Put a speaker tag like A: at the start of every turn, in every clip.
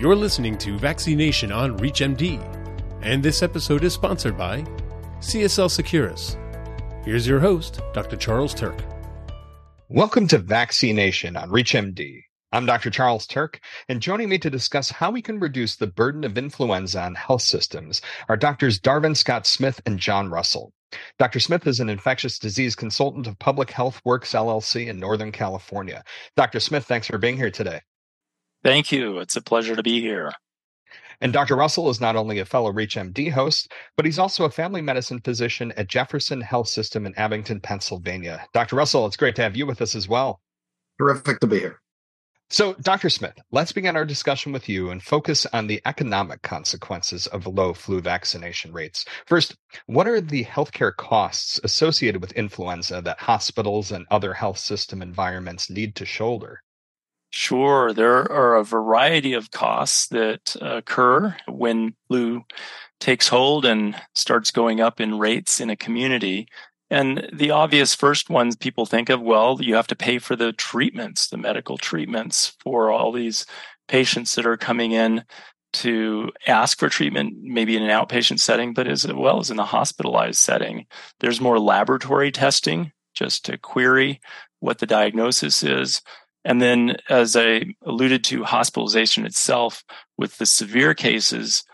A: You're listening to Vaccination on ReachMD, and this episode is sponsored by CSL Seqirus. Here's your host, Dr. Charles Turck.
B: Welcome to Vaccination on ReachMD. I'm Dr. Charles Turck, and joining me to discuss how we can reduce the burden of influenza on health systems are doctors Darvin Scott Smith and John Russell. Dr. Smith is an infectious disease consultant of Public Health Works LLC in Northern California. Dr. Smith, thanks for being here today.
C: Thank you. It's a pleasure to be here.
B: And Dr. Russell is not only a fellow ReachMD host, but he's also a family medicine physician at Jefferson Health System in Abington, Pennsylvania. Dr. Russell, it's great to have you with us as well.
D: Terrific to be here.
B: So, Dr. Smith, let's begin our discussion with you and focus on the economic consequences of low flu vaccination rates. First, what are the healthcare costs associated with influenza that hospitals and other health system environments need to shoulder?
C: Sure. There are a variety of costs that occur when flu takes hold and starts going up in rates in a community. And the obvious first ones people think of, well, you have to pay for the treatments, the medical treatments for all these patients that are coming in to ask for treatment, maybe in an outpatient setting, but as well as in the hospitalized setting. There's more laboratory testing just to query what the diagnosis is. And then, as I alluded to, hospitalization itself with the severe cases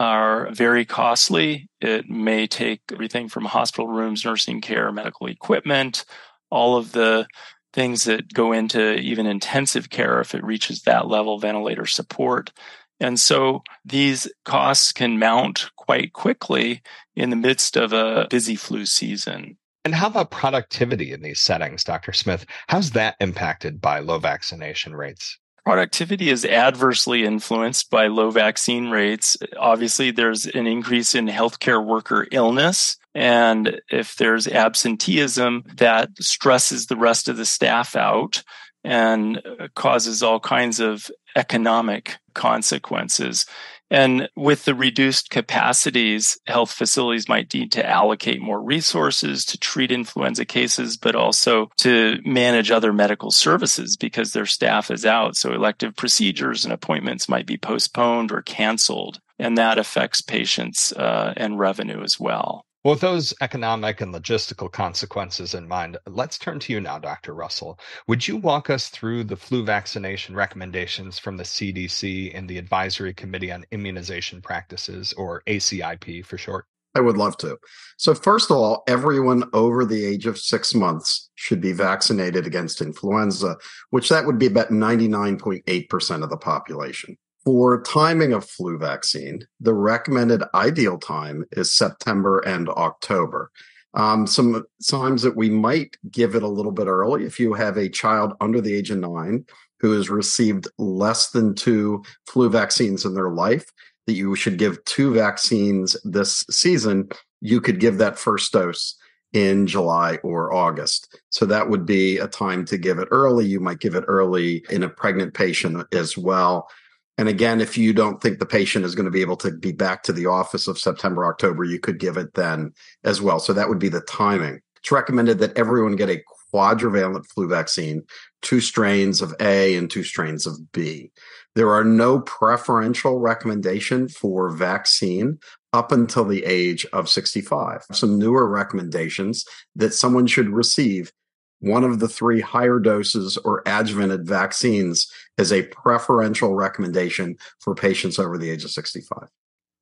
C: are very costly. It may take everything from hospital rooms, nursing care, medical equipment, all of the things that go into even intensive care if it reaches that level, ventilator support. And so these costs can mount quite quickly in the midst of a busy flu season.
B: And how about productivity in these settings, Dr. Smith? How's that impacted by low vaccination rates?
C: Productivity is adversely influenced by low vaccine rates. Obviously, there's an increase in healthcare worker illness. And if there's absenteeism, that stresses the rest of the staff out and causes all kinds of economic consequences. And with the reduced capacities, health facilities might need to allocate more resources to treat influenza cases, but also to manage other medical services because their staff is out. So elective procedures and appointments might be postponed or canceled. And that affects patients uh, and revenue as well.
B: With those economic and logistical consequences in mind, let's turn to you now, Dr. Russell. Would you walk us through the flu vaccination recommendations from the CDC and the Advisory Committee on Immunization Practices, or ACIP for short?
D: I would love to. So, first of all, everyone over the age of six months should be vaccinated against influenza, which that would be about 99.8% of the population. For timing of flu vaccine, the recommended ideal time is September and October. Um, some times that we might give it a little bit early if you have a child under the age of nine who has received less than two flu vaccines in their life, that you should give two vaccines this season, you could give that first dose in July or August. So that would be a time to give it early. You might give it early in a pregnant patient as well. And again, if you don't think the patient is going to be able to be back to the office of September, October, you could give it then as well. So that would be the timing. It's recommended that everyone get a quadrivalent flu vaccine, two strains of A and two strains of B. There are no preferential recommendation for vaccine up until the age of 65. Some newer recommendations that someone should receive one of the three higher doses or adjuvanted vaccines is a preferential recommendation for patients over the age of 65.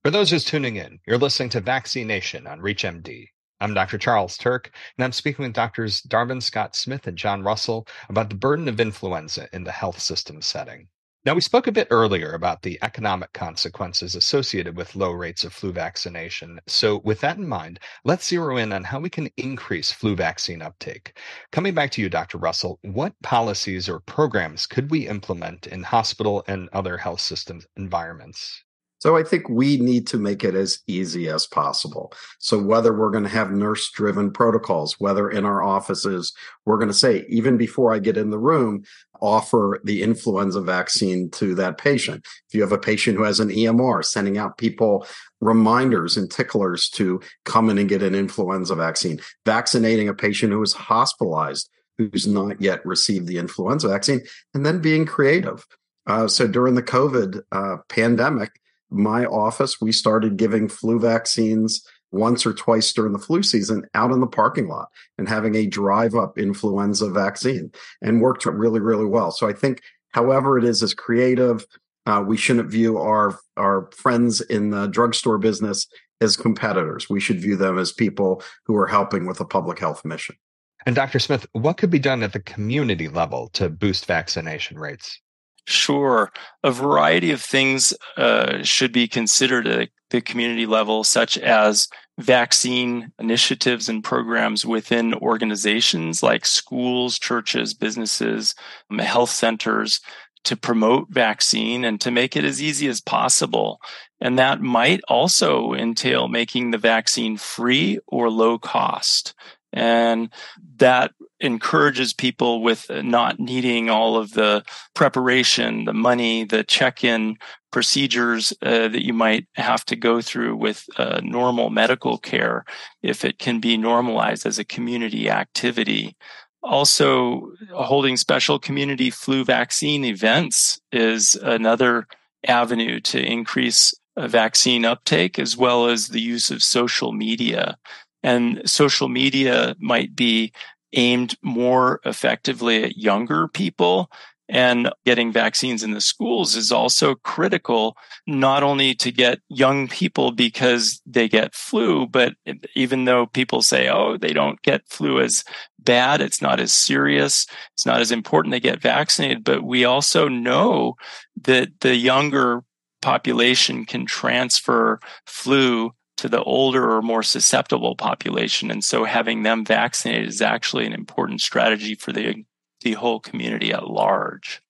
B: For those just tuning in, you're listening to Vaccination on ReachMD. I'm Dr. Charles Turck, and I'm speaking with doctors Darvin Scott Smith and John Russell about the burden of influenza in the health system setting. Now, we spoke a bit earlier about the economic consequences associated with low rates of flu vaccination. So, with that in mind, let's zero in on how we can increase flu vaccine uptake. Coming back to you, Dr. Russell, what policies or programs could we implement in hospital and other health systems environments?
D: So I think we need to make it as easy as possible. So whether we're going to have nurse driven protocols, whether in our offices, we're going to say, even before I get in the room, offer the influenza vaccine to that patient. If you have a patient who has an EMR, sending out people reminders and ticklers to come in and get an influenza vaccine, vaccinating a patient who is hospitalized, who's not yet received the influenza vaccine, and then being creative Uh, so during the COVID uh, pandemic, my office, we started giving flu vaccines once or twice during the flu season out in the parking lot and having a drive up influenza vaccine and worked really, really well. So I think, however it is as creative, uh, we shouldn't view our our friends in the drugstore business as competitors. We should view them as people who are helping with a public health mission.
B: And Dr. Smith, what could be done at the community level to boost vaccination rates?
C: Sure. A variety of things uh, should be considered at the community level, such as vaccine initiatives and programs within organizations like schools, churches, businesses, um, health centers to promote vaccine and to make it as easy as possible. And that might also entail making the vaccine free or low cost. And that encourages people with not needing all of the preparation, the money, the check in procedures uh, that you might have to go through with uh, normal medical care if it can be normalized as a community activity. Also, holding special community flu vaccine events is another avenue to increase vaccine uptake as well as the use of social media. And social media might be aimed more effectively at younger people. And getting vaccines in the schools is also critical, not only to get young people because they get flu, but even though people say, oh, they don't get flu as bad, it's not as serious, it's not as important they get vaccinated. But we also know that the younger population can transfer flu to the older or more susceptible population. And so having them vaccinated is actually an important strategy for the, the whole community at large.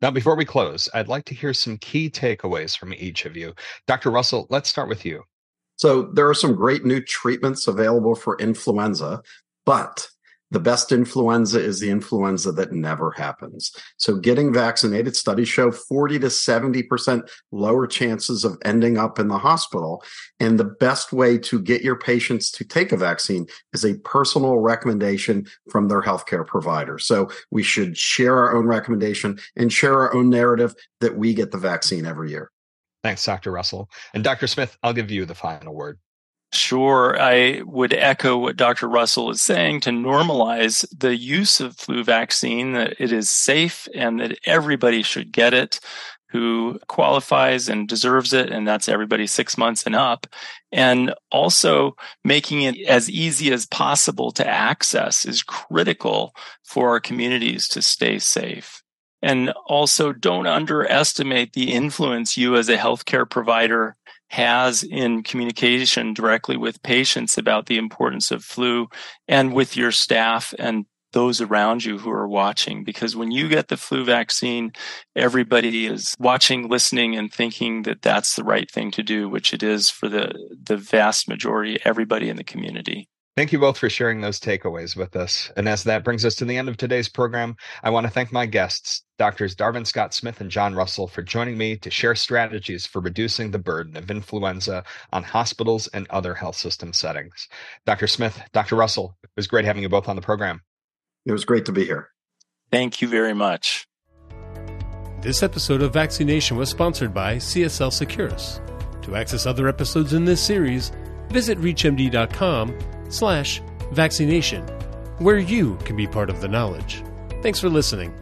B: Now, before we close, I'd like to hear some key takeaways from each of you. Dr. Russell, let's start with you.
D: So, there are some great new treatments available for influenza, but the best influenza is the influenza that never happens. So getting vaccinated studies show 40 to 70% lower chances of ending up in the hospital. And the best way to get your patients to take a vaccine is a personal recommendation from their healthcare provider. So we should share our own recommendation and share our own narrative that we get the vaccine every year.
B: Thanks, Dr. Russell. And Dr. Smith, I'll give you the final word.
C: Sure, I would echo what Dr. Russell is saying to normalize the use of flu vaccine, that it is safe and that everybody should get it who qualifies and deserves it, and that's everybody six months and up. And also making it as easy as possible to access is critical for our communities to stay safe. And also don't underestimate the influence you as a healthcare provider has in communication directly with patients about the importance of flu and with your staff and those around you who are watching. Because when you get the flu vaccine everybody is watching listening and thinking that that's the right thing to do which it is for the the vast majority everybody in the community
B: Thank you both for sharing those takeaways with us. And as that brings us to the end of today's program, I want to thank my guests, Doctors Darvin Scott Smith and John Russell, for joining me to share strategies for reducing the burden of influenza on hospitals and other health system settings. Dr. Smith, Dr. Russell, it was great having you both on the program.
D: It was great to be here.
C: Thank you very much.
A: This episode of Vaccination was sponsored by CSL Seqirus. To access other episodes in this series, visit ReachMD.com slash vaccination, where you can be part of the knowledge. Thanks for listening.